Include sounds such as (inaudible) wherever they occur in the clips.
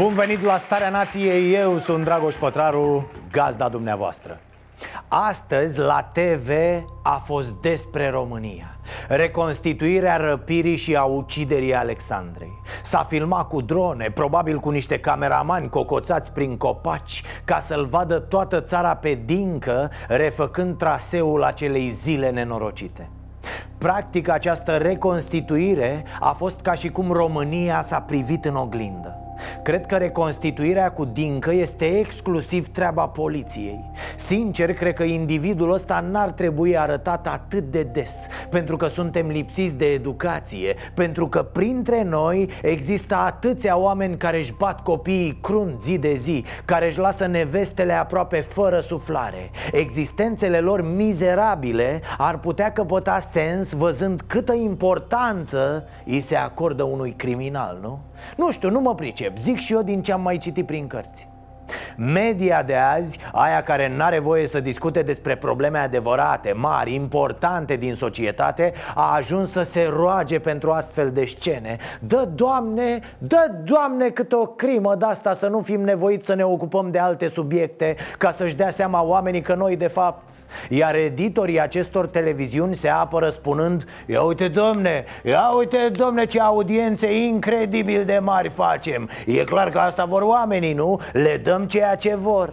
Bun venit la Starea Nației, eu sunt Dragoș Pătraru, gazda dumneavoastră. Astăzi la TV a fost despre România. Reconstituirea răpirii și a uciderii Alexandrei. S-a filmat cu drone, probabil cu niște cameramani cocoțați prin copaci Ca să-l vadă toată țara pe dincă, refăcând traseul acelei zile nenorocite. Practic, această reconstituire a fost ca și cum România s-a privit în oglindă Cred că reconstituirea cu Dincă este exclusiv treaba poliției Sincer, cred că individul ăsta n-ar trebui arătat atât de des Pentru că suntem lipsiți de educație Pentru că printre noi există atâția oameni care își bat copiii crunt zi de zi Care își lasă nevestele aproape fără suflare Existențele lor mizerabile ar putea căpăta sens văzând câtă importanță îi se acordă unui criminal, nu? Nu știu, nu mă pricep, zic și eu din ce am mai citit prin cărți Media de azi, aia care n-are voie să discute despre probleme adevărate, mari, importante din societate A ajuns să se roage pentru astfel de scene Dă, Doamne, dă, Doamne, câtă o crimă de asta să nu fim nevoiți să ne ocupăm de alte subiecte Ca să-și dea seama oamenii că noi, de fapt Iar editorii acestor televiziuni se apără spunând Ia uite, domne, ia uite, domne, ce audiențe incredibil de mari facem E clar că asta vor oamenii, nu? Le dăm ceea ce vor.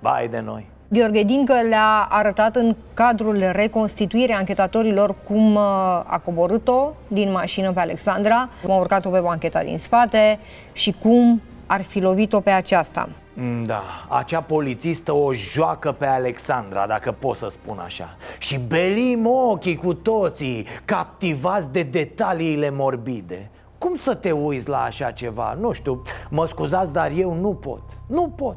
Bai de noi. Gheorghe Dincă le-a arătat în cadrul reconstituirii anchetatorilor cum uh, a coborât-o din mașină pe Alexandra, cum a urcat-o pe bancheta din spate și cum ar fi lovit-o pe aceasta. Mm, Da, acea polițistă o joacă pe Alexandra, dacă pot să spun așa. Și belim ochii cu toții, captivați de detaliile morbide Cum să te uiți la așa ceva? Nu știu, mă scuzați, dar eu nu pot, nu pot.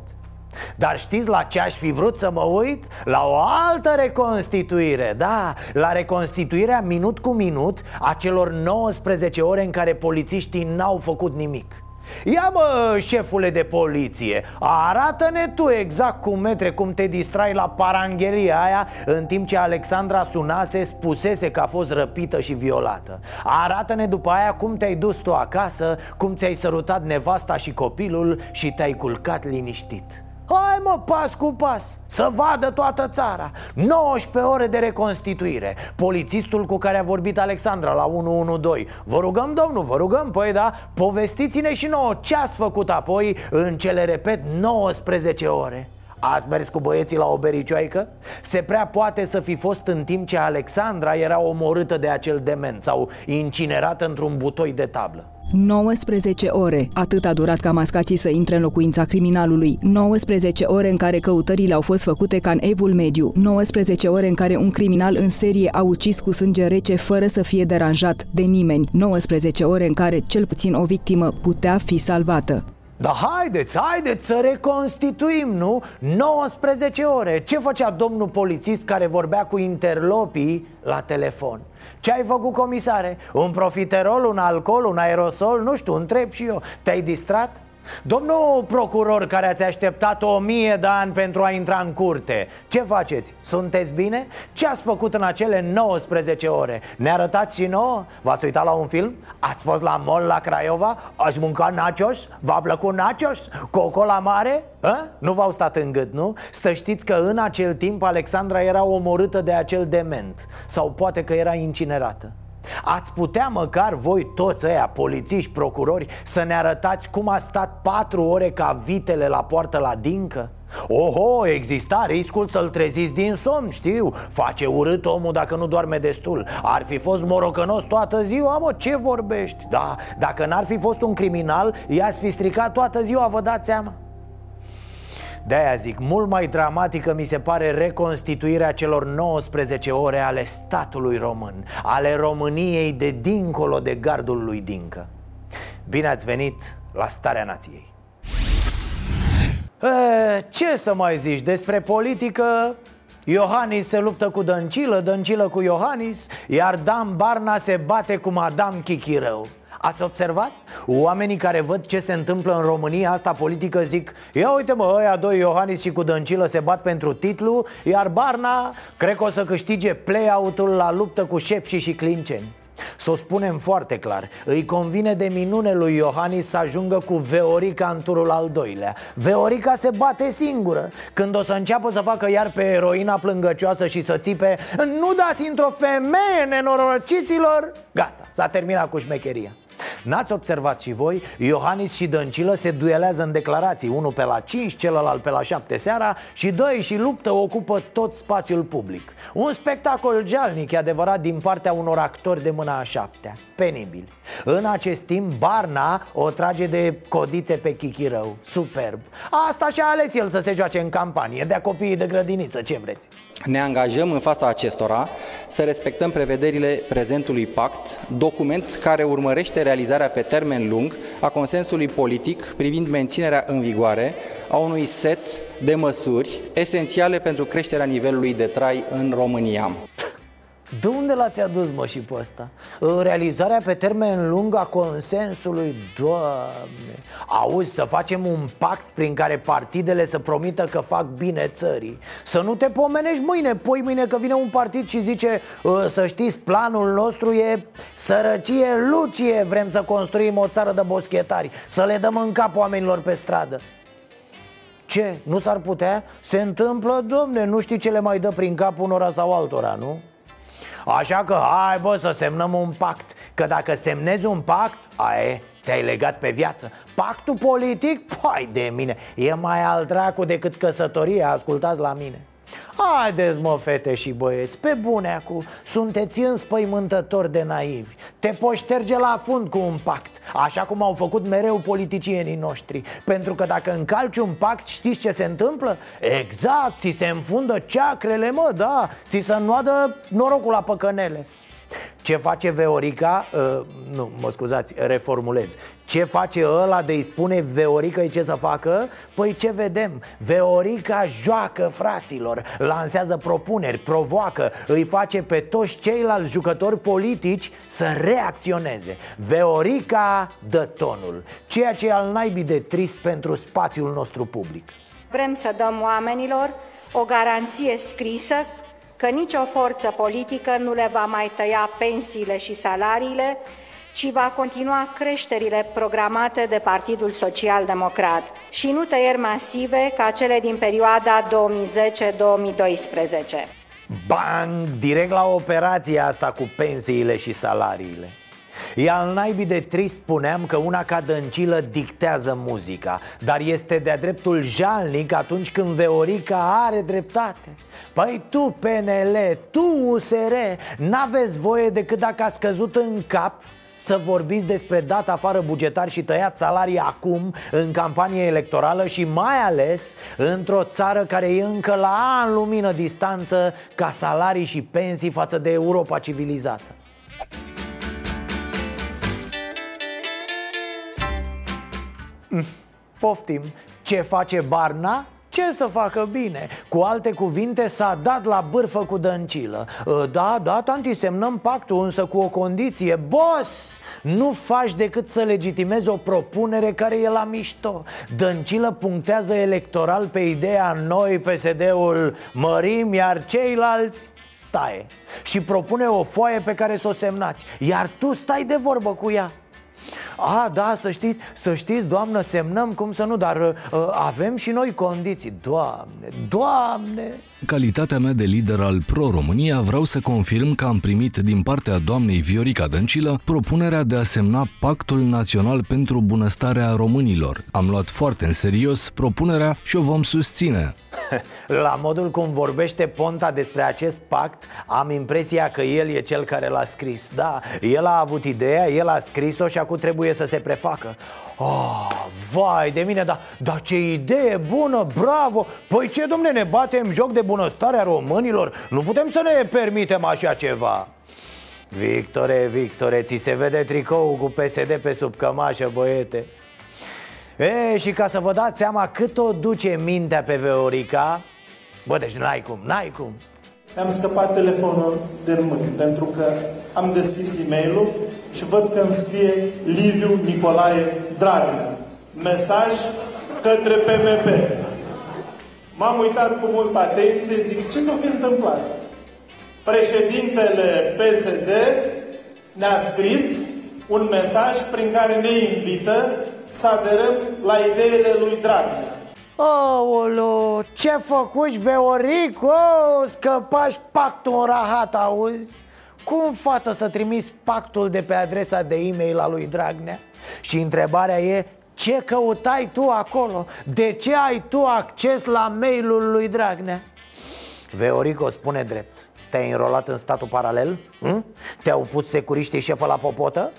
Dar știți la ce aș fi vrut să mă uit? La o altă reconstituire, da. La reconstituirea minut cu minut a celor 19 ore în care polițiștii n-au făcut nimic Ia mă, șefule de poliție, arată-ne tu exact cum metre cum te distrai la paranghelia aia În timp ce Alexandra sunase, spusese că a fost răpită și violată. Arată-ne după aia cum te-ai dus tu acasă, cum ți-ai sărutat nevasta și copilul și te-ai culcat liniștit Hai mă, pas cu pas, să vadă toată țara. 19 ore de reconstituire. Polițistul cu care a vorbit Alexandra la 112 Vă rugăm, domnul, vă rugăm, păi da Povestiți-ne și nouă ce ați făcut apoi în cele, repet, 19 ore. Ați mers cu băieții la o bericioaică? Se prea poate să fi fost în timp ce Alexandra era omorâtă de acel dement Sau incinerată într-un butoi de tablă 19 ore. Atât a durat ca mascații să intre în locuința criminalului. 19 ore în care căutările au fost făcute ca în evul mediu. 19 ore în care un criminal în serie a ucis cu sânge rece fără să fie deranjat de nimeni. 19 ore în care cel puțin o victimă putea fi salvată. Dar haideți, haideți să reconstituim, nu? 19 ore Ce făcea domnul polițist care vorbea cu interlopii la telefon? Ce ai făcut, comisare? Un profiterol, un alcool, un aerosol? Nu știu, întreb și eu Te-ai distrat? Domnul procuror care ați așteptat o mie de ani pentru a intra în curte Ce faceți? Sunteți bine? Ce ați făcut în acele 19 ore? Ne arătați și nouă? V-ați uitat la un film? Ați fost la mall la Craiova? Ați mâncat nachos? V-a plăcut nachos? Coco la mare? A? Nu v-au stat în gât, nu? Să știți că în acel timp Alexandra era omorâtă de acel dement Sau poate că era incinerată Ați putea măcar voi toți ăia, polițiști, procurori Să ne arătați cum a stat patru ore ca vitele la poartă la dincă? Oho, exista riscul să-l treziți din somn, știu Face urât omul dacă nu doarme destul Ar fi fost morocănos toată ziua, mă, ce vorbești? Da, dacă n-ar fi fost un criminal, i-ați fi stricat toată ziua, vă dați seama? De-aia zic, mult mai dramatică mi se pare reconstituirea celor 19 ore ale statului român Ale României de dincolo de gardul lui Dincă. Bine ați venit la Starea Nației. E, Ce să mai zici despre politică? Iohannis se luptă cu Dăncilă, Dăncilă cu Iohannis Iar Dan Barna se bate cu Madame Chichirău Ați observat? Oamenii care văd ce se întâmplă în România asta politică zic Ia uite mă, ăia doi Iohannis și cu Dăncilă se bat pentru titlu Iar Barna cred că o să câștige play-out-ul la luptă cu Șepși și Clinceni. Să o spunem foarte clar Îi convine de minune lui Iohannis să ajungă cu Veorica în turul al doilea. Veorica se bate singură. Când o să înceapă să facă iar pe eroina plângăcioasă și să țipe Nu dați într-o femeie nenorociților! Gata, s-a terminat cu șmecheria N-ați observat și voi? Iohannis și Dăncilă se duelează în declarații Unul pe la 5, celălalt pe la 7 seara Și doi și luptă ocupă tot spațiul public Un spectacol jalnic, e adevărat, din partea unor actori de mâna a șaptea Penibil În acest timp, Barna o trage de codițe pe chichirău Superb Asta și-a ales el să se joace în campanie De-a copiii de grădiniță, ce vreți? Ne angajăm în fața acestora să respectăm prevederile prezentului pact Document care urmărește realizarea pe termen lung a consensului politic privind menținerea în vigoare a unui set de măsuri esențiale pentru creșterea nivelului de trai în România. De unde l-ați adus, mă, și pe ăsta? Realizarea pe termen lung a consensului, Doamne Auzi, să facem un pact prin care partidele să promită că fac bine țării Să nu te pomenești mâine, poi mâine că vine un partid și zice ă, Să știți, planul nostru e sărăcie lucie Vrem să construim o țară de boschetari Să le dăm în cap oamenilor pe stradă ce? Nu s-ar putea? Se întâmplă, domne, nu știi ce le mai dă prin cap unora sau altora, nu? Așa că hai bă să semnăm un pact Că dacă semnezi un pact, aie, te-ai legat pe viață Pactul politic? Păi de mine E mai al dracu decât căsătoria, ascultați la mine Haideți mă fete și băieți, pe bune acu Sunteți înspăimântători de naivi. Te poți șterge la fund cu un pact Așa cum au făcut mereu politicienii noștri. Pentru că dacă încalci un pact, știți ce se întâmplă? Exact, ți se înfundă ceacrele, mă, da. Ți se înnoadă norocul la păcănele ce face Veorica, uh, nu, mă scuzați, reformulez Ce face ăla de îi spune Veorica ce să facă? Păi ce vedem? Veorica joacă fraților, lansează propuneri, provoacă Îi face pe toți ceilalți jucători politici să reacționeze Veorica dă tonul, ceea ce e al naibii de trist pentru spațiul nostru public Vrem să dăm oamenilor o garanție scrisă că nicio forță politică nu le va mai tăia pensiile și salariile, ci va continua creșterile programate de Partidul Social Democrat și nu tăieri masive ca cele din perioada 2010-2012. Bang! Direct la operația asta cu pensiile și salariile. E al naibii de trist spuneam că una ca dăncilă dictează muzica Dar este de-a dreptul jalnic atunci când Veorica are dreptate Păi tu, PNL, tu, USR, n-aveți voie decât dacă a scăzut în cap să vorbiți despre dat afară bugetar și tăiat salarii acum, în campanie electorală și mai ales într-o țară care e încă la an lumină distanță ca salarii și pensii față de Europa civilizată. Poftim, ce face Barna? Ce să facă bine? Cu alte cuvinte, s-a dat la bârfă cu dăncilă. Ă, Da, da, tanti, semnăm pactul, însă cu o condiție. Boss, nu faci decât să legitimezi o propunere care e la mișto. Dăncilă punctează electoral pe ideea noi, PSD-ul mărim, iar ceilalți taie. Și propune o foaie pe care să o semnați. Iar tu stai de vorbă cu ea a, da, să știți, să știți, doamnă, semnăm, cum să nu, dar uh, avem și noi condiții Doamne, doamne calitatea mea de lider al Pro-România, vreau să confirm că am primit din partea doamnei Viorica Dăncilă propunerea de a semna Pactul Național pentru Bunăstarea Românilor. Am luat foarte în serios propunerea și o vom susține. (laughs) La modul cum vorbește Ponta despre acest pact, am impresia că el e cel care l-a scris Da, el a avut ideea, el a scris-o și acum trebuie să se prefacă. Oh, vai de mine, dar da ce idee bună, bravo! Păi ce, domne, ne batem joc de bunăstarea românilor? Nu putem să ne permitem așa ceva. Victore, Victore, ți se vede tricou cu PSD pe sub cămașă, băiete. E, și ca să vă dați seama cât o duce mintea pe Veorica Bă, deci n-ai cum, n-ai cum. Mi-am scăpat telefonul din mâini pentru că am deschis e mail și văd că îmi scrie Liviu Nicolae Dragnea. Mesaj către PMP. M-am uitat cu multă atenție, zic, ce s-a fi întâmplat? Președintele PSD ne-a scris un mesaj prin care ne invită să aderăm la ideile lui Dragnea. Aolo, ce făcuși, Veoric? O, scăpași pactul în rahat, auzi? Cum, fată, să trimiți pactul de pe adresa de e-mail a lui Dragnea? Și întrebarea e, ce căutai tu acolo? De ce ai tu acces la mailul lui Dragnea? Veorico spune drept Te-ai înrolat în statul paralel? Hm? Te-au pus securiștii șefă la popotă?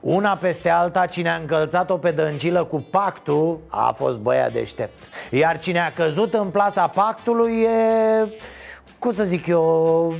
Una peste alta, cine a încălțat-o pe dăncilă cu pactul a fost băiat deștept Iar cine a căzut în plasa pactului e... Cum să zic eu...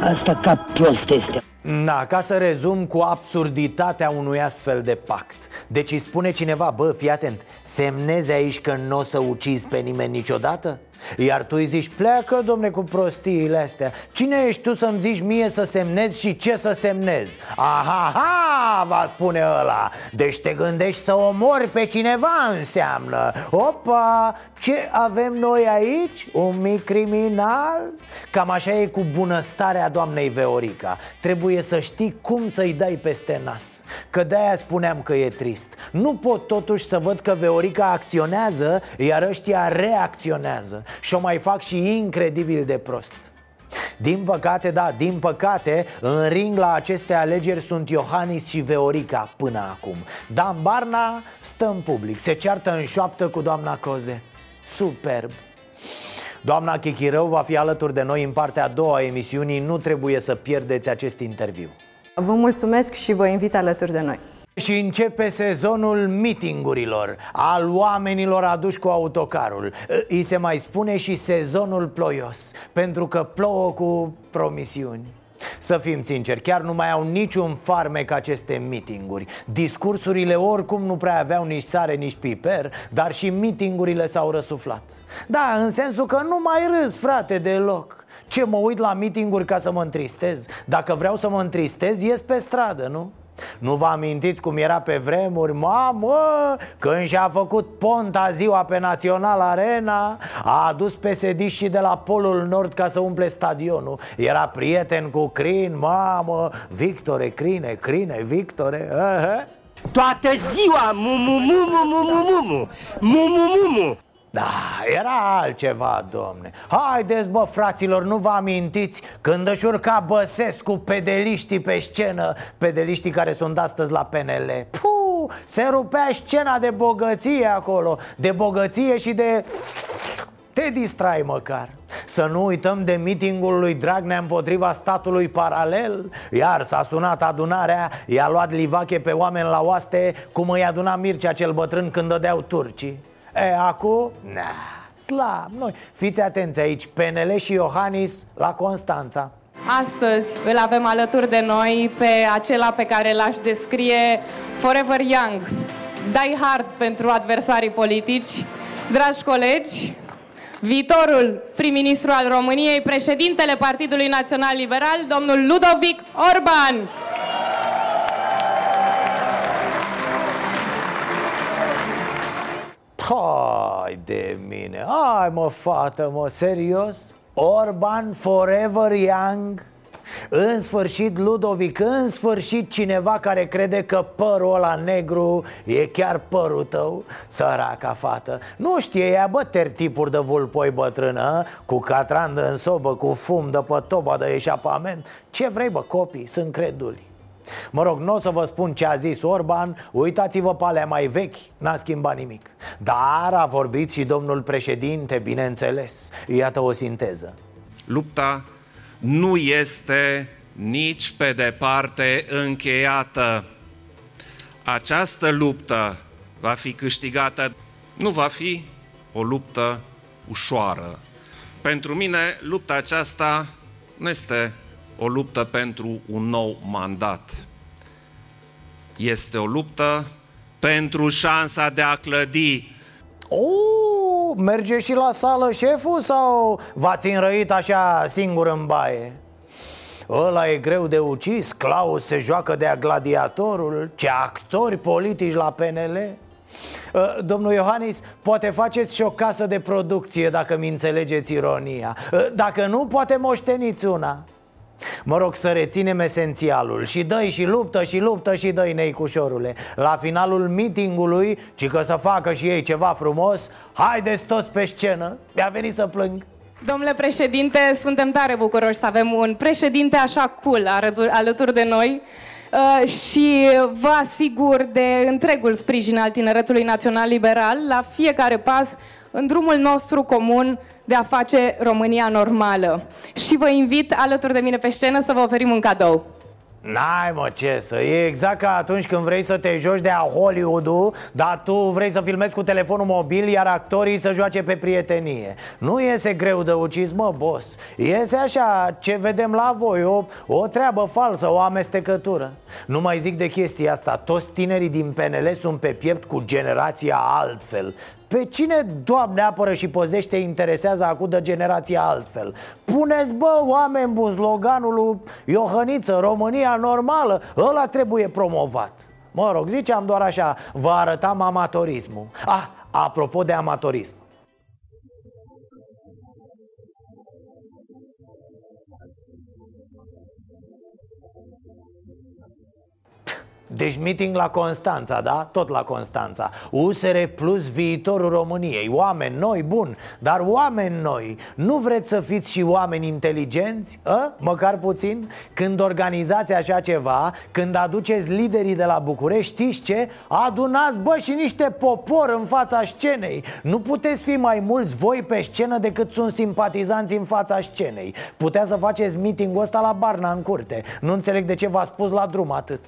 Asta ca prost este Da, ca să rezum cu absurditatea unui astfel de pact Deci îi spune cineva, bă, fii atent Semnezi aici că nu o să ucizi pe nimeni niciodată? Iar tu îi zici, pleacă, domne, cu prostiile astea. Cine ești tu să-mi zici mie să semnez și ce să semnez? Aha, ha, va spune ăla. Deci te gândești să omori pe cineva înseamnă. Opa, ce avem noi aici? Un mic criminal? Cam așa e cu bunăstarea doamnei Veorica. Trebuie să știi cum să-i dai peste nas. Că de-aia spuneam că e trist. Nu pot totuși să văd că Veorica acționează Iar ăștia reacționează și o mai fac și incredibil de prost. Din păcate, da, din păcate, în ring la aceste alegeri sunt Iohannis și Veorica până acum. Dan Barna stă în public, se ceartă în șoaptă cu doamna Cozet. Superb! Doamna Chichirău va fi alături de noi în partea a doua a emisiunii Nu trebuie să pierdeți acest interviu. Vă mulțumesc și vă invit alături de noi și începe sezonul mitingurilor. Al oamenilor aduși cu autocarul. Îi se mai spune și sezonul ploios. Pentru că plouă cu promisiuni. Să fim sinceri, chiar nu mai au niciun farmec aceste mitinguri. Discursurile oricum nu prea aveau nici sare, nici piper Dar și mitingurile s-au răsuflat. Da, în sensul că nu mai râs, frate, deloc. Ce mă uit la mitinguri ca să mă întristez? Dacă vreau să mă întristez, ies pe stradă, nu? Nu vă amintiți cum era pe vremuri? Mamă, când și-a făcut ponta ziua pe Național Arena A adus psd și de la Polul Nord ca să umple stadionul Era prieten cu Crin, mamă Victore, Crine, Crine, Victore uh-huh. Toată ziua, mu mu mu mu mu mu mu mu mu mu mu da, era altceva, domne. Haideți, bă, fraților, nu vă amintiți Când își urca Băsescu pedeliștii pe scenă Pedeliștii care sunt astăzi la PNL Puh, se rupea scena de bogăție acolo De bogăție și de... Te distrai măcar. Să nu uităm de mitingul lui Dragnea împotriva statului paralel. Iar s-a sunat adunarea I-a luat livache pe oameni la oaste Cum îi aduna Mircea cel bătrân când dădeau turcii E, acum, na, slab, noi. Fiți atenți aici, PNL și Iohannis la Constanța. Astăzi îl avem alături de noi pe acela pe care l-aș descrie Forever Young Die Hard pentru adversarii politici. Dragi colegi, viitorul prim-ministru al României, președintele Partidului Național Liberal, domnul Ludovic Orban. Hai de mine, hai mă fată mă, serios? Orban forever young? În sfârșit, Ludovic, în sfârșit cineva care crede că părul ăla negru e chiar părul tău Săraca fată Nu știe ea, bă, tertipuri de vulpoi bătrână Cu catran în sobă, cu fum de pe toba de eșapament Ce vrei, bă, copii, sunt creduli Mă rog, nu o să vă spun ce a zis Orban Uitați-vă pe alea mai vechi, n-a schimbat nimic. Dar a vorbit și domnul președinte, bineînțeles. Iată o sinteză. Lupta nu este nici pe departe încheiată. Această luptă va fi câștigată. Nu va fi o luptă ușoară. Pentru mine lupta aceasta nu este o luptă pentru un nou mandat. Este o luptă pentru șansa de a clădi o, merge și la sală șeful sau v-ați înrăit așa singur în baie? Ăla e greu de ucis, Claus se joacă de-a gladiatorul Ce actori politici la PNL ă, Domnul Iohannis, poate faceți și o casă de producție dacă mi înțelegeți ironia ă, Dacă nu, poate moșteniți una Mă rog să reținem esențialul. Și dă și luptă și luptă și dă neicușorule. La finalul meetingului, ci că să facă și ei ceva frumos Haideți toți pe scenă, mi-a venit să plâng. Domnule președinte, suntem tare bucuroși să avem un președinte așa cool alături de noi. Uh, și vă asigur de întregul sprijin al Tineretului Național Liberal la fiecare pas în drumul nostru comun de a face România normală. Și vă invit alături de mine pe scenă să vă oferim un cadou. N-ai mă ce să, e exact ca atunci când vrei să te joci de a Hollywood-ul Dar tu vrei să filmezi cu telefonul mobil Iar actorii să joace pe prietenie. Nu iese greu de ucis, mă, boss. Iese așa, ce vedem la voi O, o treabă falsă, o amestecătură. Nu mai zic de chestia asta. Toți tinerii din PNL sunt pe piept cu generația altfel pe cine, Doamne, apără și păzește interesează acum de generația altfel? Puneți, bă, oameni buni, sloganul lui Iohăniță, România normală, ăla trebuie promovat Mă rog, ziceam doar așa, vă arătam amatorismul Ah, apropo de amatorism Deci meeting la Constanța, da? Tot la Constanța USR plus viitorul României Oameni noi, bun, dar oameni noi Nu vreți să fiți și oameni inteligenți? A? Măcar puțin? Când organizați așa ceva Când aduceți liderii de la București Știți ce? Adunați, bă, și niște popor în fața scenei Nu puteți fi mai mulți voi pe scenă Decât sunt simpatizanți în fața scenei Putea să faceți meeting-ul ăsta la Barna în curte Nu înțeleg de ce v-a spus la drum atât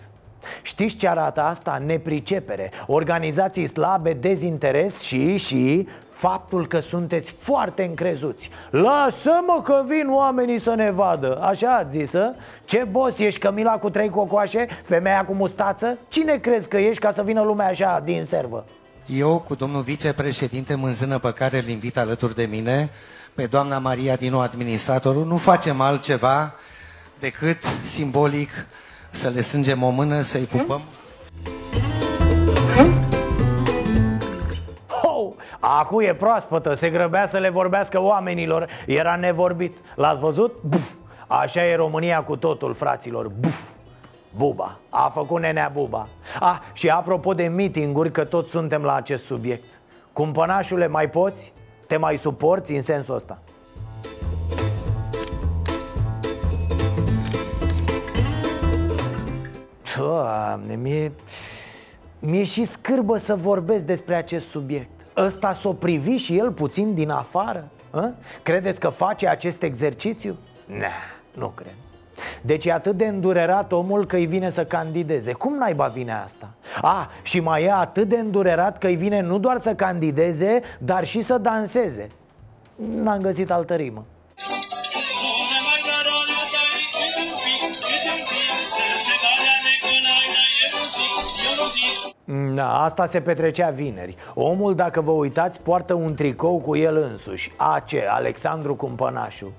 Știți ce arată asta? Nepricepere Organizații slabe, dezinteres și, și faptul că sunteți foarte încrezuți Lasă-mă că vin oamenii să ne vadă Așa ați zis, a? Ce boss ești, Camila cu trei cocoașe? Femeia cu mustață? Cine crezi că ești ca să vină lumea așa din servă? Eu cu domnul vicepreședinte Mânzână pe care îl invit alături de mine Pe doamna Maria Dinu, administratorul Nu facem altceva decât simbolic să le strângem o mână, să-i pupăm. Oh, acu e proaspătă, se grăbea să le vorbească oamenilor Era nevorbit L-ați văzut? Buf! Așa e România cu totul, fraților Buf! Buba, a făcut nenea Buba Ah, și apropo de meeting-uri, că toți suntem la acest subiect Cumpănașule, mai poți? Te mai suporți în sensul ăsta? Doamne, mie, mie și scârbă să vorbesc despre acest subiect Ăsta s-o privi și el puțin din afară? A? Credeți că face acest exercițiu? Nah, nu cred deci e atât de îndurerat omul că îi vine să candideze Cum naiba vine asta? A, și mai e atât de îndurerat că îi vine nu doar să candideze, dar și să danseze N-am găsit altă rimă Da, asta se petrecea vineri. Omul, dacă vă uitați, poartă un tricou cu el însuși. AC, Alexandru Cumpănașu.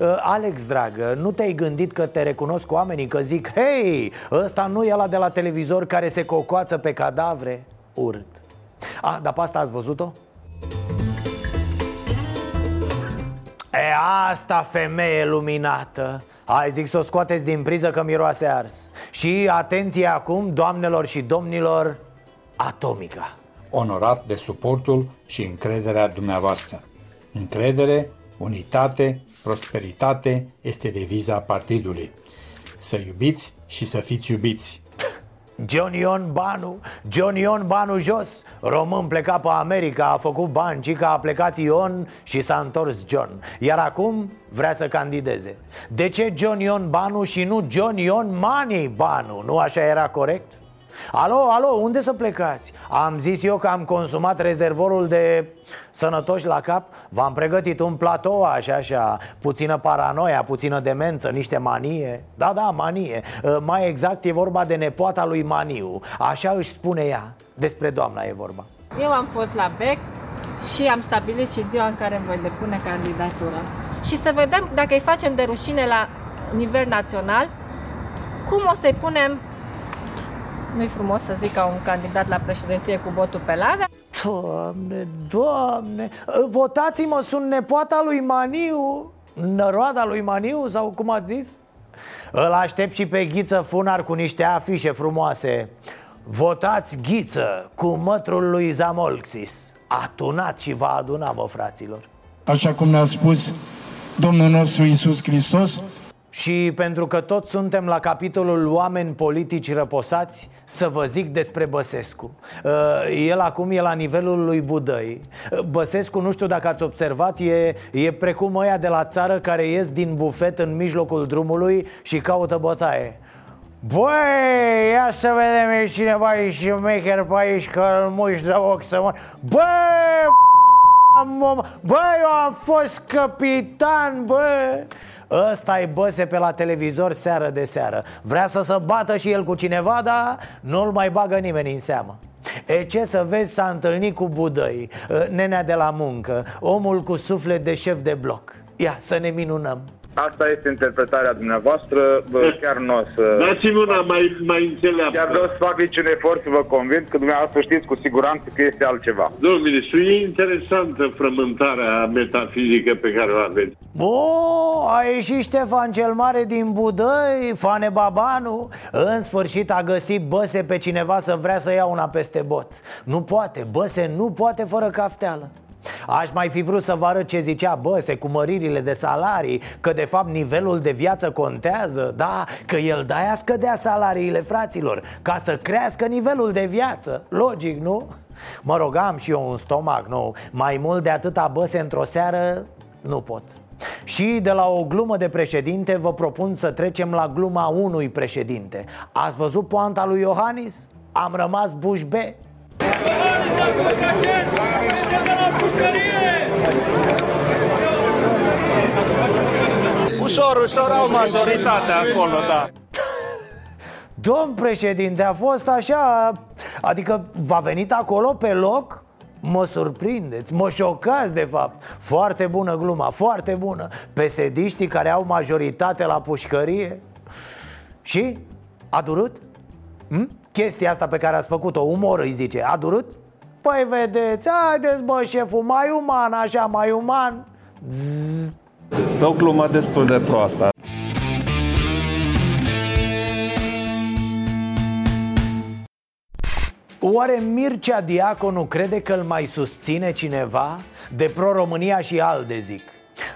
Ă, Alex, dragă, nu te-ai gândit că te recunosc oamenii Că zic, hei, ăsta nu e ăla de la televizor care se cocoață pe cadavre? Urât A, dar pe asta ați văzut-o? E asta femeie luminată Hai zic să o scoateți din priză că miroase ars. Și atenție acum, doamnelor și domnilor, atomica. Onorat de suportul și încrederea dumneavoastră. Încredere, unitate, prosperitate este deviza partidului. Să iubiți și să fiți iubiți John Ion Banu, John Ion Banu jos Român pleca pe America, a făcut bani Ci că a plecat Ion și s-a întors John Iar acum vrea să candideze De ce John Ion Banu și nu John Ion Money Banu? Nu așa era corect? Alo, alo, unde să plecați? Am zis eu că am consumat rezervorul de sănătoși la cap. V-am pregătit un platou așa, așa. Puțină paranoia, puțină demență, niște manie. Da, da, manie. Ă, Mai exact e vorba de nepoata lui Maniu. Așa își spune ea. Despre doamna e vorba. Eu am fost la BEC și am stabilit și ziua în care îmi voi depune candidatura. Și să vedem dacă îi facem de rușine la nivel național, cum o să-i punem, nu-i frumos să zic ca un candidat la președinție cu botul pe lavea, Doamne, doamne Votați-mă, sunt nepoata lui Maniu Năroada lui Maniu sau cum ați zis? Îl aștept și pe Ghiță Funar cu niște afișe frumoase. Votați Ghiță cu mătrul lui Zamolxis. A tunat și va aduna, mă, fraților. Așa cum ne-a spus Domnul nostru Isus Hristos și pentru că toți suntem la capitolul oameni politici răposați Să vă zic despre Băsescu. Uh, El acum e la nivelul lui Budăi. Uh, Băsescu, nu știu dacă ați observat, e, e precum ăia de la țară care ies din bufet în mijlocul drumului și caută bătaie. Băi, ia să vedem, e cineva e și șmecher pe aici că îl muși de ochi să mă... Băi, băi, eu am fost capitan, băi Ăsta e băse pe la televizor seară de seară. Vrea să se bată și el cu cineva, dar nu-l mai bagă nimeni în seamă. E ce să vezi, s-a întâlnit cu Budăi, nenea de la muncă, omul cu suflet de șef de bloc. Ia, să ne minunăm Asta este interpretarea dumneavoastră, bă, chiar nu o să... Dați-mi una mai, mai înțeleaptă. Chiar nu o să fac niciun efort să vă convin că dumneavoastră știți cu siguranță că este altceva. Domnul ministru, e interesantă frământarea metafizică pe care o aveți. O, a ieșit Ștefan cel Mare din Budăi, Fane Babanu În sfârșit a găsit Băse pe cineva să vrea să ia una peste bot Nu poate, Băse nu poate fără cafteală Aș mai fi vrut să vă arăt ce zicea Băse cu măririle de salarii Că de fapt nivelul de viață contează Da, că el de-aia scădea salariile fraților Ca să crească nivelul de viață. Logic, nu? Mă rogam și eu un stomac, nu Mai mult de atâta Băse într-o seară nu pot. Și de la o glumă de președinte vă propun să trecem la gluma unui președinte. Ați văzut poanta lui Iohannis? Am rămas bușbe Ușor, ușor au majoritatea acolo, da. (laughs) Domn președinte, a fost așa Adică v-a venit acolo pe loc? Mă surprindeți, mă șocați de fapt Foarte bună gluma, foarte bună Pesediștii care au majoritate la pușcărie Și? A durut? Hm? Chestia asta pe care ați făcut-o, umor îi zice, a durut? Păi vedeți, haideți bă șeful, mai uman așa, mai uman Zzz. Stă o glumă destul de proastă Oare Mircea Diaconu crede că îl mai susține cineva? De pro-România și ALDE zic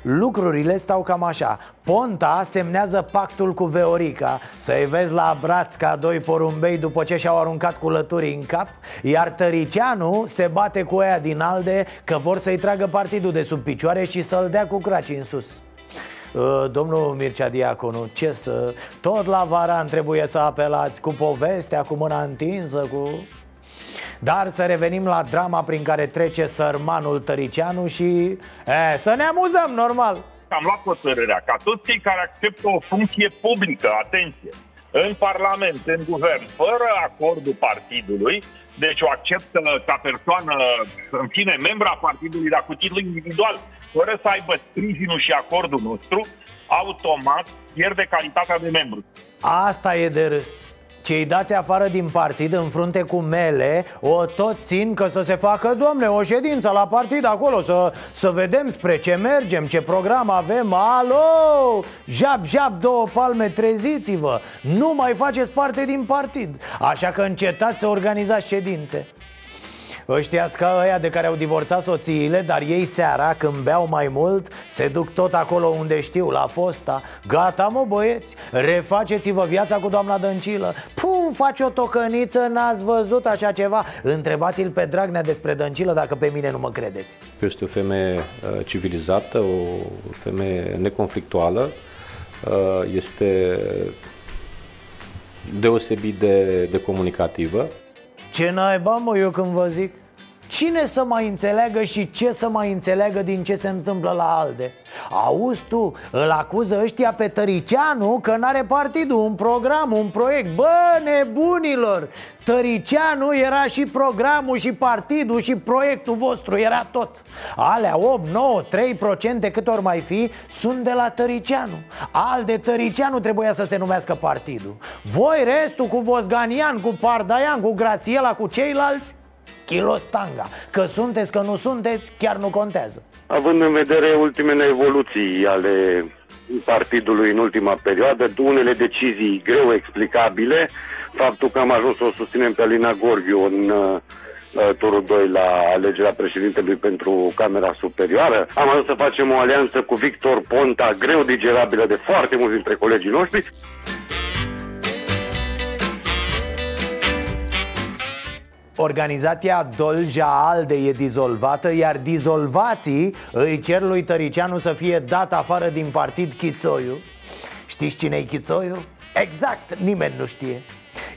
Lucrurile stau cam așa. Ponta semnează pactul cu Veorica. Să-i vezi la braț ca doi porumbei după ce și-au aruncat culăturii în cap Iar Tăricianu se bate cu ea din alde Că vor să-i tragă partidul de sub picioare și să-l dea cu craci în sus. Uh, Domnul Mircea Diaconu, ce să... Tot la Varan trebuie să apelați cu povestea, cu mâna întinsă, cu... Dar să revenim la drama prin care trece sărmanul Tăricianu și e, să ne amuzăm, normal Am luat hotărârea ca toți cei care acceptă o funcție publică, atenție, în Parlament, în Guvern, fără acordul partidului, deci o acceptă ca persoană, în fine, membra partidului, dar cu titlu individual, fără să aibă sprijinul și acordul nostru, automat pierde calitatea de membru. Asta e de râs cei dați afară din partid în frunte cu mele O tot țin că să se facă, domne, o ședință la partid acolo Să, să vedem spre ce mergem, ce program avem. Alo, jap, jap, două palme, treziți-vă! Nu mai faceți parte din partid! Așa că încetați să organizați ședințe Ăștia ca ăia de care au divorțat soțiile Dar ei seara, când beau mai mult Se duc tot acolo unde știu, la fosta. Gata mă băieți, refaceți-vă viața cu doamna Dăncilă. Puh, faci o tocăniță, n-ați văzut așa ceva? Întrebați-l pe Dragnea despre Dăncilă dacă pe mine nu mă credeți. Este o femeie uh, civilizată, o femeie neconflictuală uh, Este deosebit de, de comunicativă. Ce naiba, mă, eu când vă zic? Cine să mai înțeleagă și ce să mai înțeleagă din ce se întâmplă la ALDE? Auzi tu, îl acuză ăștia pe Tăricianu că n-are partidul, un program, un proiect Bă, nebunilor! Tăricianu era și programul și partidul și proiectul vostru, era tot Alea 8, 9, 3% cât ori mai fi sunt de la Tăricianu Al de Tăricianu trebuia să se numească partidul Voi restul cu Vosganian, cu Pardaian, cu Grațiela, cu ceilalți Kilostanga Că sunteți, că nu sunteți, chiar nu contează Având în vedere ultimele evoluții ale partidului în ultima perioadă, unele decizii greu explicabile, faptul că am ajuns să o susținem pe Alina Gorghiu în uh, turul 2 la alegerea președintelui pentru Camera Superioară. Am ajuns să facem o alianță cu Victor Ponta, greu digerabilă de foarte mulți dintre colegii noștri. Organizația Dolja Alde e dizolvată, iar dizolvații îi cer lui Tăricianu să fie dat afară din partid Chițoiu Știți cine e Chițoiu? Exact, nimeni nu știe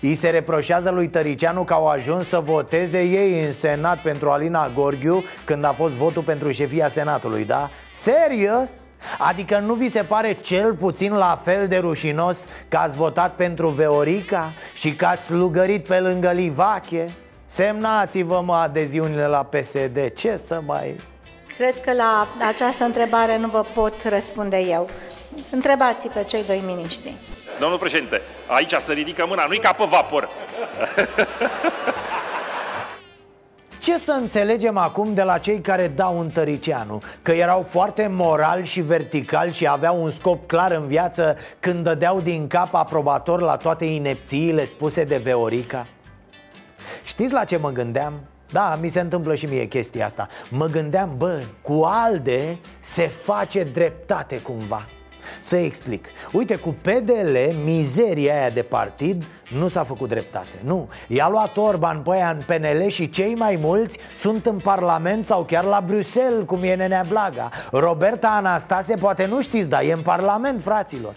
îi se reproșează lui Tăricianu că au ajuns să voteze ei în Senat pentru Alina Gorghiu Când a fost votul pentru șefia Senatului, da? Serios? Adică nu vi se pare cel puțin la fel de rușinos că ați votat pentru Veorica și că ați lugărit pe lângă Livache? Semnați-vă mă adeziunile la PSD, ce să mai... Cred că la această întrebare nu vă pot răspunde eu. Întrebați pe cei doi miniștri. Domnul președinte, aici să ridică mâna, nu-i ca pe vapor. (laughs) Ce să înțelegem acum de la cei care dau un tăricianu? Că erau foarte moral și vertical și aveau un scop clar în viață când dădeau din cap aprobator la toate inepțiile spuse de Veorica? Știți la ce mă gândeam? Da, mi se întâmplă și mie chestia asta. Mă gândeam, bă, cu ALDE se face dreptate cumva. Să explic. Uite, cu PDL, mizeria aia de partid nu s-a făcut dreptate. Nu, i-a luat Orban pe aia în PNL și cei mai mulți sunt în Parlament sau chiar la Bruxelles, cum e Nenea Blaga. Roberta Anastase, poate nu știți, dar e în Parlament, fraților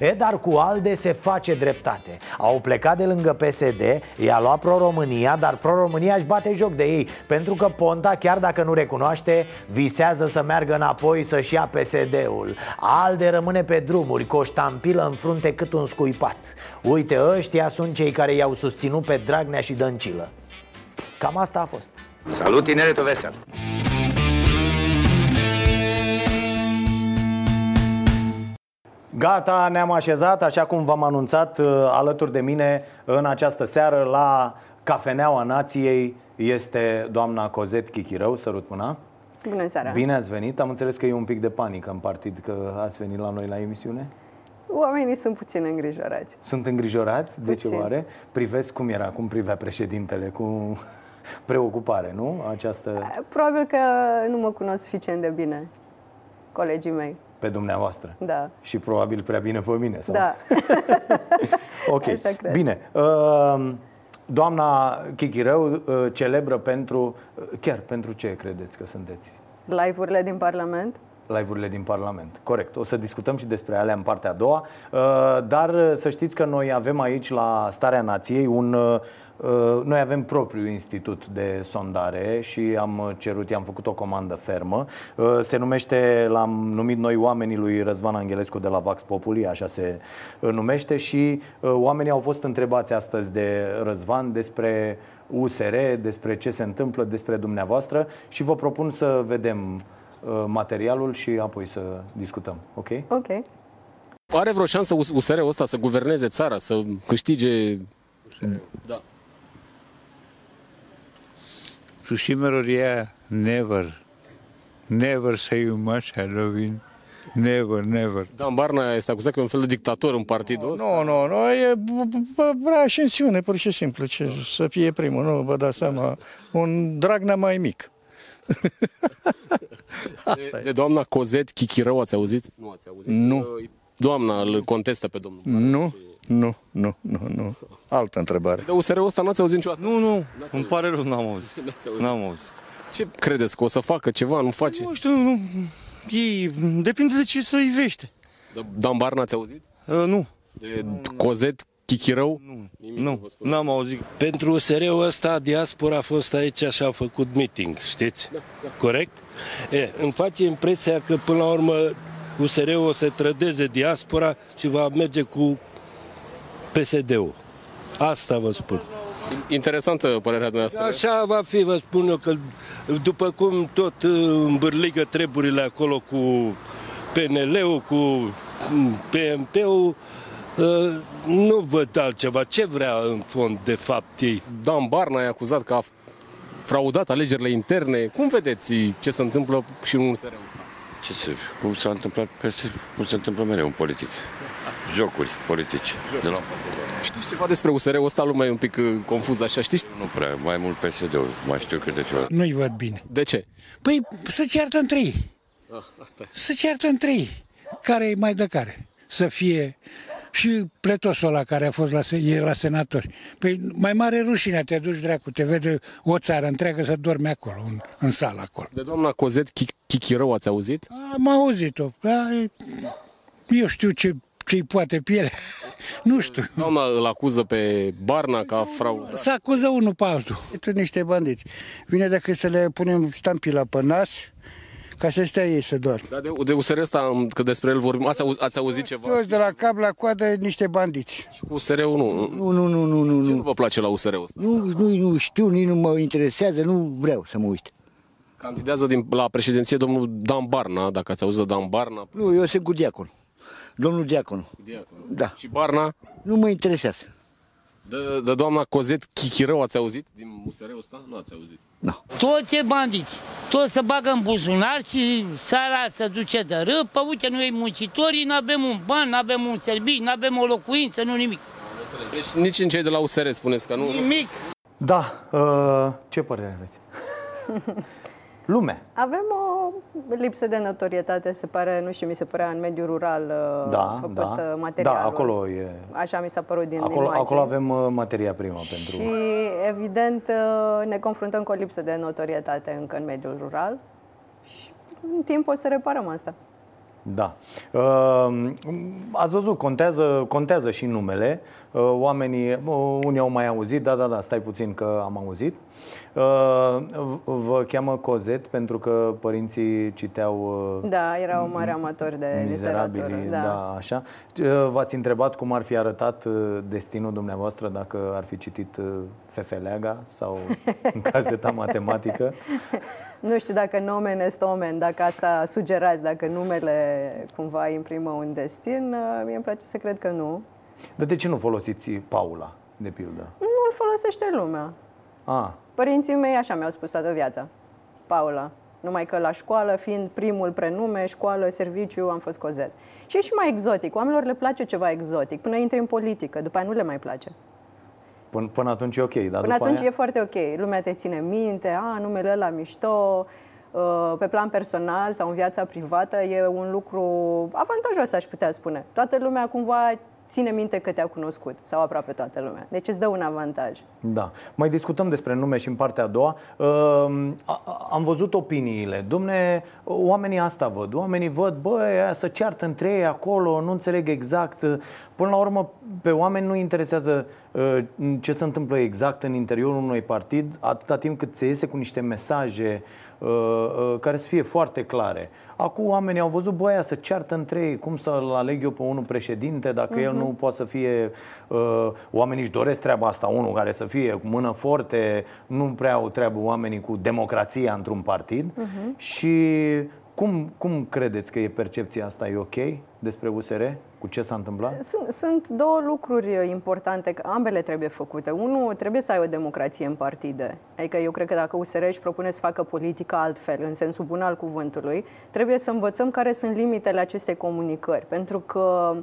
E, dar cu ALDE se face dreptate. Au plecat de lângă PSD, i-a luat Pro-România, dar Pro-România își bate joc de ei Pentru că Ponta, chiar dacă nu recunoaște, visează să meargă înapoi să-și ia PSD-ul ALDE rămâne pe drumuri, cu o ștampilă în frunte cât un scuipat Uite, ăștia sunt cei care i-au susținut pe Dragnea și Dăncilă. Cam asta a fost. Salut, tineretul vesel! Gata, ne-am așezat, așa cum v-am anunțat, uh, alături de mine în această seară la Cafeneaua Nației este doamna Cozet Chichirău, sărut mâna. Bună seara! Bine ați venit, am înțeles că e un pic de panică în partid că ați venit la noi la emisiune. Oamenii sunt puțin îngrijorați. Sunt îngrijorați? De Puțin. ce oare? Privesc cum era, cum privea președintele, cu (laughs) preocupare, nu? Această Probabil că nu mă cunosc suficient de bine colegii mei. Pe dumneavoastră. Da. Și probabil prea bine pe mine. Sau... Da. (laughs) Ok, Așa cred. bine. Uh, Doamna Chichirău, uh, celebră pentru, uh, chiar pentru ce credeți că sunteți? Live-urile din Parlament? live-urile din Parlament. Corect. O să discutăm și despre alea în partea a doua, Uh, dar uh, să știți că noi avem aici la Starea Nației un uh, uh, noi avem propriul institut de sondare și am cerut, i-am făcut o comandă fermă. Uh, Se numește, l-am numit noi oamenii lui Răzvan Angelescu de la Vax Populi, așa se uh, numește și uh, oamenii au fost întrebați astăzi de Răzvan despre USR, despre ce se întâmplă, despre dumneavoastră și vă propun să vedem uh, materialul și apoi să discutăm. Ok? Ok. Are vreo șansă US- USR-ul ăsta să guverneze țara, să câștige... Da. To Shimmer, yeah, never. Never say you much, I love you. Never, never. Dan Barna este acuzat că e un fel de dictator în partidul ăsta. Nu, nu, nu, e b- b- vrea ascensiune, pur și simplu, ce, să fie primul, nu vă dați seama, un Dragnea mai mic. (laughs) De, de doamna Cozet Chichirău ați auzit? Nu ați auzit. Nu. Doamna îl contestă pe domnul. Nu, nu, nu, nu, nu. Altă întrebare. De USR-ul ăsta n-ați auzit niciodată? Nu, nu, îmi pare rău, n-am auzit. (laughs) N-ați auzit. N-am auzit. Ce credeți că o să facă ceva? Nu face? Nu știu, nu, ei, depinde de ce să ivește. De Dan Barna ați auzit? Uh, nu. De Cozet chichirău? Nu, n-am auzit. Pentru USR-ul ăsta, diaspora a fost aici și a făcut meeting, știți? Da, da. Corect? E, îmi face impresia că, până la urmă, USR-ul o să trădeze diaspora și va merge cu PSD-ul. Asta vă spun. Interesantă părerea dumneavoastră. Așa va fi, vă spun eu, că după cum tot îmbârligă treburile acolo cu PNL-ul, cu PMP-ul, nu văd altceva. Ce vrea în fond, de fapt, ei? Dan Barna e acuzat că a fraudat alegerile interne. Cum vedeți ce se întâmplă și în USR ăsta? Ce să, cum s-a întâmplat peste, cum se întâmplă mereu în politic. Jocuri politice. Jocuri. De la... Știți ceva despre USR-ul ăsta? Lumea e un pic uh, confuz așa, știți? Nu prea, mai mult PSD-ul, mai știu câte ceva. Nu-i văd bine. De ce? Păi să ceartă între ei. Ah, asta e. Să ceartă între ei. Care e mai de care? Să fie și pletosul ăla care a fost la, e la senatori. Păi mai mare rușine te duci dracu, te vede o țară întreagă să dormi acolo, în, în sală acolo. De doamna Cozet Chichirău ați auzit? Am auzit-o. Da, eu știu ce ce-i poate piele. (laughs) nu știu. Doamna îl acuză pe Barna ca frau. Să acuză unul pe altul. Tu niște bandiți. Vine dacă să le punem stampila pe nas, ca să stea ei să doar. Da, de, de USR ăsta, că despre el vorbim, ați, auz, ați auzit ceva? Toți de la cap la coadă niște bandiți. Și cu USR-ul nu? Nu, nu, nu, nu, nu. Ce nu vă place la USR-ul ăsta? Nu, nu, nu știu, nici nu mă interesează, nu vreau să mă uit. Candidează din, la președinție domnul Dan Barna, dacă ați auzit de Dan Barna. Nu, eu sunt cu diacon. Domnul diacon. Diacon. Da. Și Barna? Nu mă interesează. De, de doamna Cozet Chichirău ați auzit din USR-ul ăsta? Nu ați auzit. Nu. Toți e bandiți. Toți se bagă în buzunar și țara se duce de râpă. Uite, noi muncitorii nu avem un ban, nu avem un serviciu, nu avem o locuință, nu nimic. Deci nici în cei de la USR spuneți că nu? Nimic. Da, uh, ce părere aveți? (laughs) Lume. Avem o lipsă de notorietate, se pare, nu știu, mi se părea în mediul rural uh, Da, făcut da. uh, materialul. Da, acolo e. Așa mi s-a părut din Acolo, imagini. acolo avem uh, materia primă pentru... Și evident uh, ne confruntăm cu o lipsă de notorietate încă în mediul rural și în timp o să reparăm asta. Da. Uh, ați văzut, contează, contează și numele. Uh, oamenii, uh, unii au mai auzit, da, da, da, stai puțin că am auzit. Uh, vă cheamă Cozet pentru că părinții citeau uh, Da, erau mari amatori de Mizerabili, literatură. da. da, așa. Uh, V-ați întrebat cum ar fi arătat uh, destinul dumneavoastră dacă ar fi citit uh, Fefeleaga sau (laughs) în caseta matematică? Nu știu dacă nomen est omen, dacă asta sugerați, dacă numele cumva imprimă un destin, uh, mie îmi place să cred că nu. Dar de ce nu folosiți Paula, de pildă? Nu îl folosește lumea. A, Părinții mei așa mi-au spus toată viața. Paula. Numai că la școală, fiind primul prenume, școală, serviciu, am fost cozet. Și e și mai exotic. Oamenilor le place ceva exotic. Până intri în politică, după aia nu le mai place. până, până atunci e ok, dar Până după atunci aia... e foarte ok. Lumea te ține minte, a, numele ăla mișto, uh, pe plan personal sau în viața privată e un lucru avantajos, aș putea spune. Toată lumea cumva ține minte că te-a cunoscut, sau aproape toată lumea. Deci îți dă un avantaj. Da. Mai discutăm despre nume și în partea a doua. Uh, a- a- Am văzut opiniile. Domne, oamenii asta văd. Oamenii văd, bă, aia să ceartă între ei acolo, nu înțeleg exact. Până la urmă, pe oameni nu interesează uh, ce se întâmplă exact în interiorul unui partid, atâta timp cât se iese cu niște mesaje uh, uh, care să fie foarte clare. Acum oamenii au văzut, bă, aia să ceartă între ei, cum să-l aleg eu pe unul președinte dacă el Mhm. nu poate să fie... Uh, oamenii își doresc treaba asta, unul care să fie cu mână forte, nu prea au treabă oamenii cu democrația într-un partid. Mhm. Și cum, cum credeți că e percepția asta? E ok despre USR? Cu ce s-a întâmplat? Sunt, sunt două lucruri importante, că ambele trebuie făcute. Unul, trebuie să ai o democrație în partide. Adică eu cred că dacă USR își propune să facă politică altfel, în sensul bun al cuvântului, trebuie să învățăm care sunt limitele acestei comunicări. Pentru că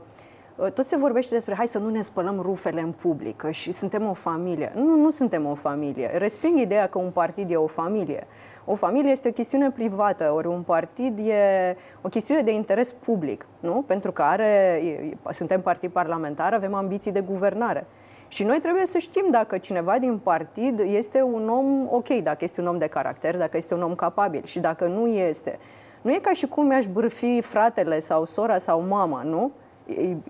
uh, tot se vorbește despre hai să nu ne spălăm rufele în public că și suntem o familie. Nu, nu suntem o familie. Resping ideea că un partid e o familie. O familie este o chestiune privată, ori un partid e o chestiune de interes public, nu? Pentru că are, e- suntem partid parlamentar, avem ambiții de guvernare. Și noi trebuie să știm dacă cineva din partid este un om ok, dacă este un om de caracter, dacă este un om capabil și dacă nu este. Nu e ca și cum mi-aș bârfi fratele sau sora sau mama, nu?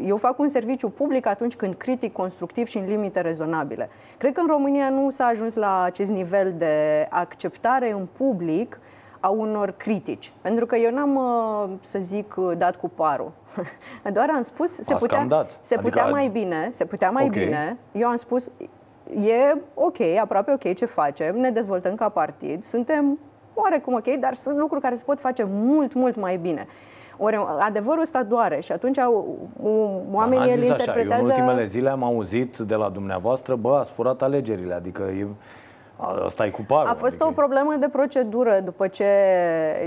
Eu fac un serviciu public atunci când critic constructiv și în limite rezonabile. Cred că în România nu s-a ajuns la acest nivel de acceptare în public a unor critici. Pentru că eu n-am, uh, să zic, uh, dat cu parul. (laughs) Doar am spus, se Ați putea, cam dat. se putea Adică- mai bine, se putea mai Ok. bine. Eu am spus, e ok, aproape ok ce facem, ne dezvoltăm ca partid, suntem oarecum ok, dar sunt lucruri care se pot face mult, mult mai bine. Ori adevărul ăsta doare și atunci au- u- oamenii N-ați îl zis așa, eu în interpretează... ultimele zile am auzit de la dumneavoastră, bă, ați furat alegerile, adică e, ăsta e cu parul. A fost adică o problemă de procedură după ce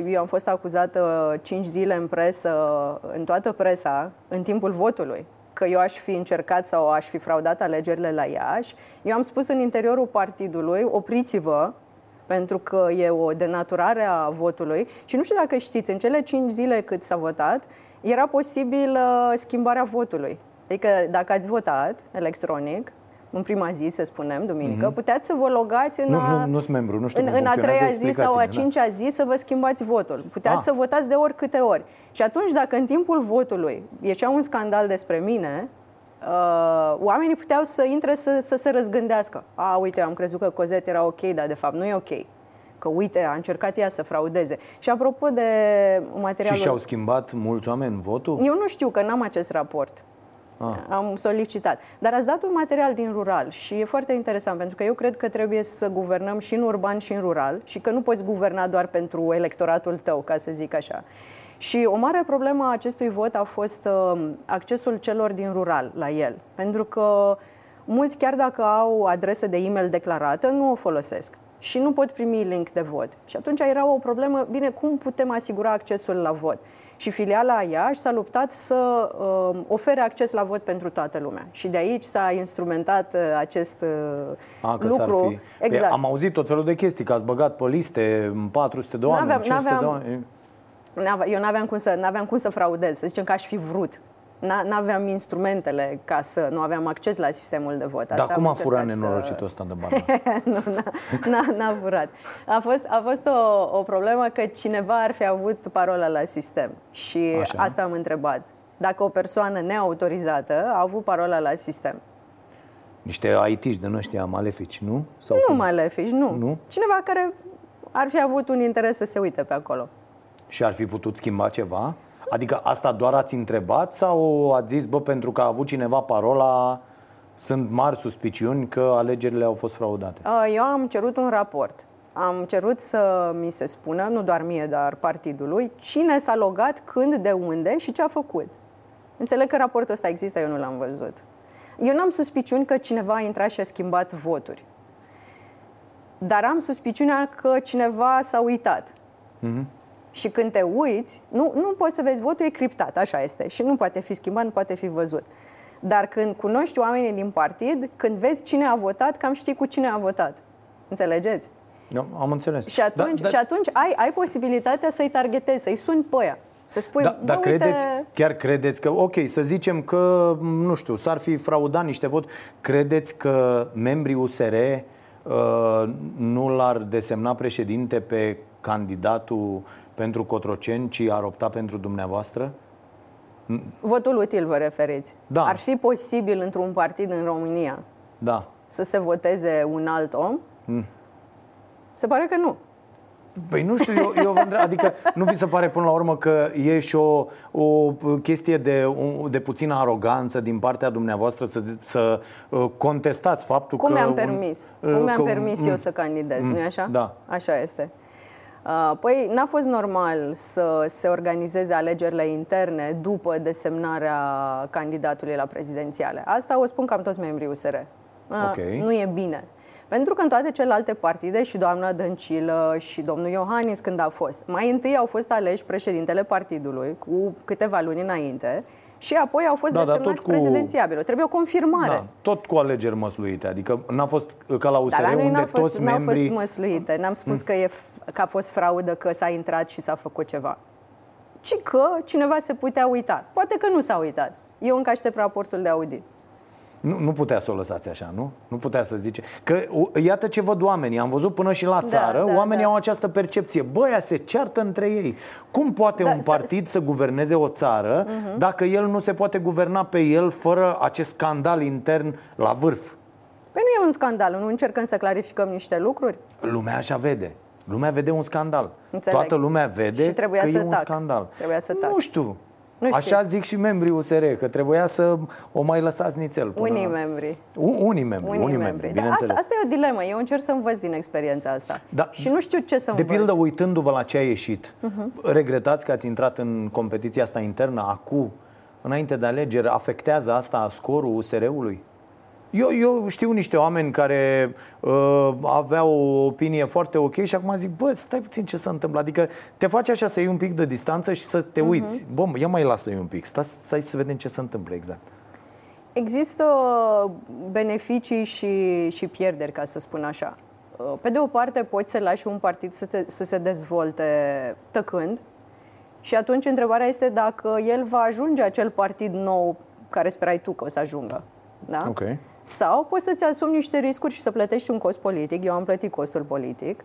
eu am fost acuzată 5 zile în presă, în toată presa, în timpul votului că eu aș fi încercat sau aș fi fraudat alegerile la Iași. Eu am spus în interiorul partidului, opriți-vă, pentru că e o denaturare a votului. Și nu știu dacă știți, în cele 5 zile cât s-a votat, era posibil uh, schimbarea votului. Adică dacă ați votat electronic, în prima zi, să spunem, duminică, Mhm. puteți să vă logați în Nu, a, nu, nu sunt membru, nu știu în, cum în a funcționează, treia zi sau a explicați-mi, da. cincea zi să vă schimbați votul. Puteați Ah. să votați de ori câte ori. Și atunci, dacă în timpul votului ieșea un scandal despre mine, uh, oamenii puteau să intre să, să se răzgândească. A, uite, am crezut că Cozet era ok, dar de fapt nu e ok. Că uite, a încercat ea să fraudeze. Și apropo de materialul... Și și-au schimbat mulți oameni votul? Eu nu știu că n-am acest raport. Ah. Am solicitat. Dar ați dat un material din rural și e foarte interesant pentru că eu cred că trebuie să guvernăm și în urban și în rural și că nu poți guverna doar pentru electoratul tău, ca să zic așa. Și o mare problemă a acestui vot a fost uh, accesul celor din rural la el. Pentru că mulți, chiar dacă au adresă de e-mail declarată, nu o folosesc și nu pot primi link de vot. Și atunci era o problemă, bine, cum putem asigura accesul la vot? Și filiala Iași s-a luptat să uh, ofere acces la vot pentru toată lumea. Și de aici s-a instrumentat uh, acest uh, A, că lucru. s-ar fi. Exact. Pe, am auzit tot felul de chestii, că ați băgat pe liste 400 de oameni, N-aveam- 500 de n-aveam- oameni. N-ave- Eu n-aveam cum să, n-aveam cum să fraudez, să zicem că aș fi vrut. N- N-aveam instrumentele ca să, nu aveam acces la sistemul de vot. Dar Așa cum am a furat încercat să- nenorocitul ăsta de bani? (laughs) nu, n-a, n-a, n-a furat. A fost, a fost o, o problemă că cineva ar fi avut parola la sistem. Și Așa. asta am întrebat. Dacă o persoană neautorizată a avut parola la sistem. Niște IT-și de ăștia malefici, nu? Sau nu cum? malefici, nu. Nu? Cineva care ar fi avut un interes să se uite pe acolo. Și ar fi putut schimba ceva? Adică asta doar ați întrebat sau ați zis, bă, pentru că a avut cineva parola, sunt mari suspiciuni că alegerile au fost fraudate? Uh, Eu am cerut un raport. Am cerut să mi se spună, nu doar mie, dar partidului, cine s-a logat, când, de unde și ce a făcut. Înțeleg că raportul ăsta există, eu nu l-am văzut. Eu n-am suspiciuni că cineva a intrat și a schimbat voturi. Dar am suspiciunea că cineva s-a uitat. Mhm. Și când te uiți, nu, nu poți să vezi, votul e criptat, așa este. Și nu poate fi schimbat, nu poate fi văzut. Dar când cunoști oamenii din partid, când vezi cine a votat, cam știi cu cine a votat. Înțelegeți? Eu Am înțeles. Și atunci, Da, și atunci ai, ai posibilitatea să-i targetezi, să-i suni pe ăia. Să spui, Da, bă, dar uite, credeți, chiar credeți că, ok, să zicem că, nu știu, s-ar fi fraudat niște vot, credeți că membrii USR uh, nu l-ar desemna președinte pe candidatul pentru Cotroceni, ci ar opta pentru dumneavoastră? votul util vă referiți. Da. Ar fi posibil într-un partid în România Da. să se voteze un alt om? Mm. Se pare că nu. Păi nu știu, eu, eu vă întreb, adică nu vi se pare până la urmă că e și o, o chestie de, de puțină aroganță din partea dumneavoastră să, zi- să uh, contestați faptul Cum că... mi-am un- permis? uh, Cum mi-am că- permis mm, eu să candidez, mm, nu-i așa? Da. Așa este. Uh, Păi n-a fost normal să se organizeze alegerile interne după desemnarea candidatului la prezidențiale. Asta o spun cam toți membrii USR. Uh, Ok. Nu e bine. Pentru că în toate celelalte partide, și doamna Dăncilă și domnul Iohannis când a fost, mai întâi au fost aleși președintele partidului cu câteva luni înainte și apoi au fost Da, dar desemnați tot cu- prezidențiabilul. Trebuie o confirmare. Da, tot cu alegeri măsluite, adică n-a fost ca la USR Dar la noi unde n-au fost, toți n-au membrii... fost măsluite. N-am spus Mm. că, e, f- că a fost fraudă, că s-a intrat și s-a făcut ceva. Ci că cineva se putea uita. Poate că nu s-a uitat. Eu încă aștept raportul de audit. Nu, nu putea să o lăsați așa, nu? Nu putea să zice. Că u- iată ce văd oamenii. Am văzut până și la Da, țară, da, oamenii da. au această percepție. Băia se ceartă între ei. Cum poate Da, un sta- partid să guverneze o țară Mhm. dacă el nu se poate guverna pe el fără acest scandal intern la vârf? Păi nu e un scandal, nu încercăm să clarificăm niște lucruri? Lumea așa vede. Lumea vede un scandal. Înțeleg. Toată lumea vede Și trebuia că să e un tac. scandal. Trebuia să tac. Nu știu. Nu știu. Așa zic și membrii USR, că trebuia să o mai lăsați nițel. Până... Unii membri. U- Unii membri, unii, membri, Dar asta, bineînțeles. asta e o dilemă. Eu încerc să învăț din experiența asta. Da. Și nu știu ce să De învăț. pildă, uitându-vă la ce a ieșit, Mhm. regretați că ați intrat în competiția asta internă acum, înainte de alegeri, afectează asta scorul USR-ului? Eu, eu știu niște oameni care uh, aveau o opinie foarte ok și acum zic, bă, stai puțin ce se întâmplă. Adică te face așa să iei un pic de distanță și să te uiți. Bă, ia mai lasă-i un pic, stai, stai să vedem ce se întâmplă exact. Există beneficii și, și pierderi, ca să spun așa. Pe de o parte, poți să lași un partid să, te, să se dezvolte tăcând și atunci întrebarea este dacă el va ajunge acel partid nou care sperai tu că o să ajungă. Da? Ok. Sau poți să-ți asumi niște riscuri și să plătești un cost politic. Eu am plătit costul politic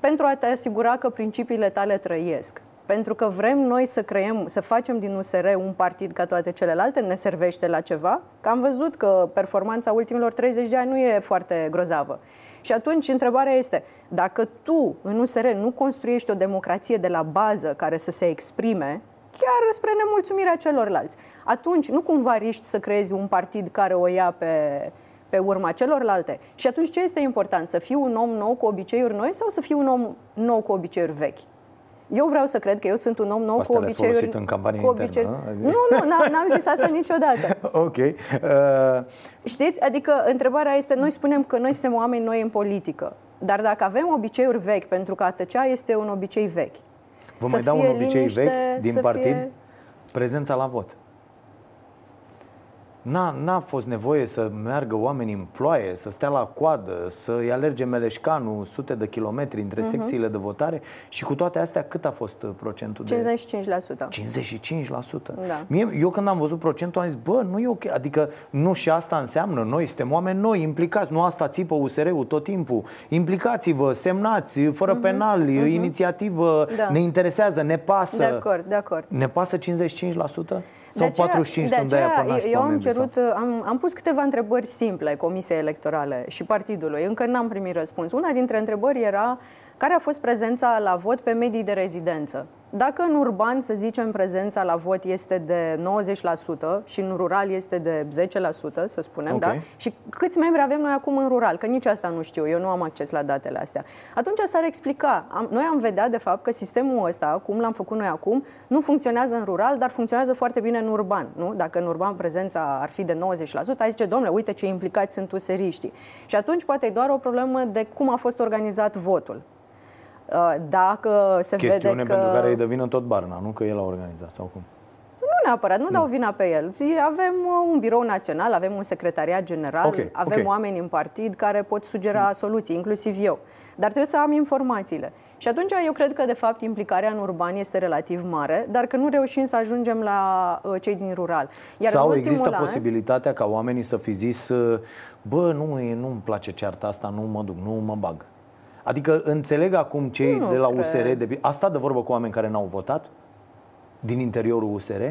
pentru a te asigura că principiile tale trăiesc. Pentru că vrem noi să creăm, să facem din USR un partid ca toate celelalte, ne servește la ceva, că am văzut că performanța ultimilor 30 de ani nu e foarte grozavă. Și atunci întrebarea este, dacă tu în USR nu construiești o democrație de la bază care să se exprime, chiar spre nemulțumirea celorlalți, atunci nu cumva riști să creezi un partid care o ia pe, pe urma celorlalte. Și atunci ce este important? Să fii un om nou cu obiceiuri noi sau să fii un om nou cu obiceiuri vechi? Eu vreau să cred că eu sunt un om nou Asta cu le-ați obiceiuri... folosit în campanie cu obiceiuri... internă, Nu, nu, n-am, n-am zis asta niciodată. (laughs) Ok. Uh, Știți? Adică întrebarea este, noi spunem că noi suntem oameni noi în politică, dar dacă avem obiceiuri vechi, pentru că a tăcea este un obicei vechi. Vă să mai dau un fie obicei liniște, vechi din să partid? Fie... Prezența la vot. N-a, n-a fost nevoie să meargă oamenii în ploaie, să stea la coadă, să-i alerge meleșcanul sute de kilometri între Mhm. secțiile de votare și cu toate astea cât a fost uh, procentul de... 55%. 55%. Da. Mie, eu când am văzut procentul am zis, bă, nu e ok. Adică nu și asta înseamnă, noi suntem oameni noi, implicați. Nu asta țipă USR-ul tot timpul. Implicați-vă, semnați, fără Mhm, penali, mhm. inițiativă, Da. ne interesează, ne pasă. De acord, de acord. Ne pasă 55%? Sau De aceea- 45 de sunt de aia aceea până Eu am cerut, am, am pus câteva întrebări simple Comisiei Electorale și partidului. Încă n-am primit răspuns. Una dintre întrebări era care a fost prezența la vot pe medii de rezidență. Dacă în urban, să zicem, prezența la vot este de 90% și în rural este de 10%, să spunem, Ok. da? Și câți membri avem noi acum în rural? Că nici asta nu știu, eu nu am acces la datele astea. Atunci s-ar explica. Am, noi am vedea, de fapt, că sistemul ăsta, cum l-am făcut noi acum, nu funcționează în rural, dar funcționează foarte bine în urban. Nu? Dacă în urban prezența ar fi de 90%, ai zice, domnule, uite ce implicați sunt useriștii. Și atunci poate e doar o problemă de cum a fost organizat votul. Uh, Dacă se Chestiune vede că... pentru care îi dă vină tot Barna, nu că el a organizat sau cum? Nu neapărat, nu dau vina pe el. Avem uh, un birou național, avem un secretariat general, Ok, avem ok. oameni în partid care pot sugera soluții, inclusiv eu. Dar trebuie să am informațiile. Și atunci eu cred că, de fapt, implicarea în urban este relativ mare, dar că nu reușim să ajungem la uh, cei din rural. Iar Sau în ultimul există an, posibilitatea ca oamenii să fi zis uh, Bă, nu, e- nu-mi place cearta asta, nu mă duc, nu mă bag Adică înțeleg acum cei Nu de la cred. USR de, A stat de vorbă cu oameni care n-au votat? Din interiorul USR?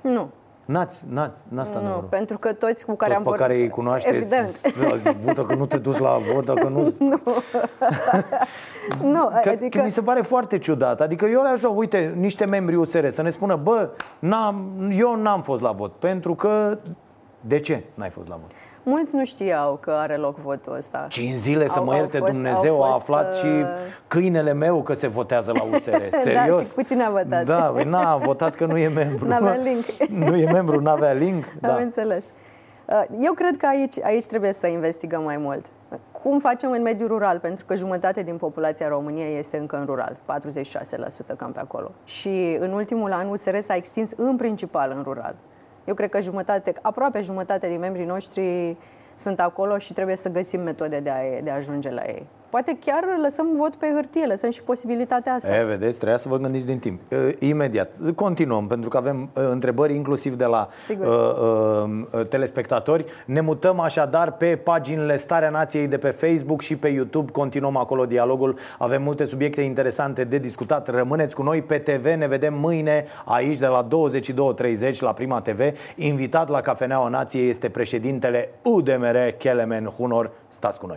Nu. N-ați, n-ați, n-a stat de Nu, vorbă pentru că toți cu care Toți am pe vorbit... care îi cunoașteți Evident. (laughs) să zic, bă, dacă nu te duci la vot, dacă nu... (laughs) nu. nu, Că, adică... că mi se pare foarte ciudat. Adică eu le-aș lua, uite, niște membri USR să ne spună, bă, n-am, eu n-am fost la vot, pentru că... De ce n-ai fost la vot? Mulți nu știau că are loc votul ăsta. Cinci zile să Au- mă au ierte fost- Dumnezeu, au a fost, aflat și uh, câinele meu că se votează la USR. (laughs) Da, Serios? și cu cine a votat? Da, păi n-a votat că nu e membru. N-avea link. (laughs) Nu e membru, n-avea link. Am Da. înțeles. Uh, Eu cred că aici, aici trebuie să investigăm mai mult. Cum facem în mediul rural? Pentru că jumătate din populația României este încă în rural, 46% cam pe acolo. Și în ultimul an USR s-a extins în principal în rural. Eu cred că jumătate, aproape jumătate din membrii noștri sunt acolo și trebuie să găsim metode de a, de a ajunge la ei. Poate chiar lăsăm vot pe hârtie, lăsăm și posibilitatea asta. E, vedeți, trebuia să vă gândiți din timp. E, Imediat. Continuăm, pentru că avem e, întrebări inclusiv de la Sigur. uh, uh, telespectatori. Ne mutăm așadar pe paginile Starea Nației de pe Facebook și pe YouTube. Continuăm acolo dialogul. Avem multe subiecte interesante de discutat. Rămâneți cu noi pe TV. Ne vedem mâine aici de la 22.30 la Prima TV. Invitat la Cafeneaua Nației este președintele UDMR, Kelemen Hunor. Stați cu noi.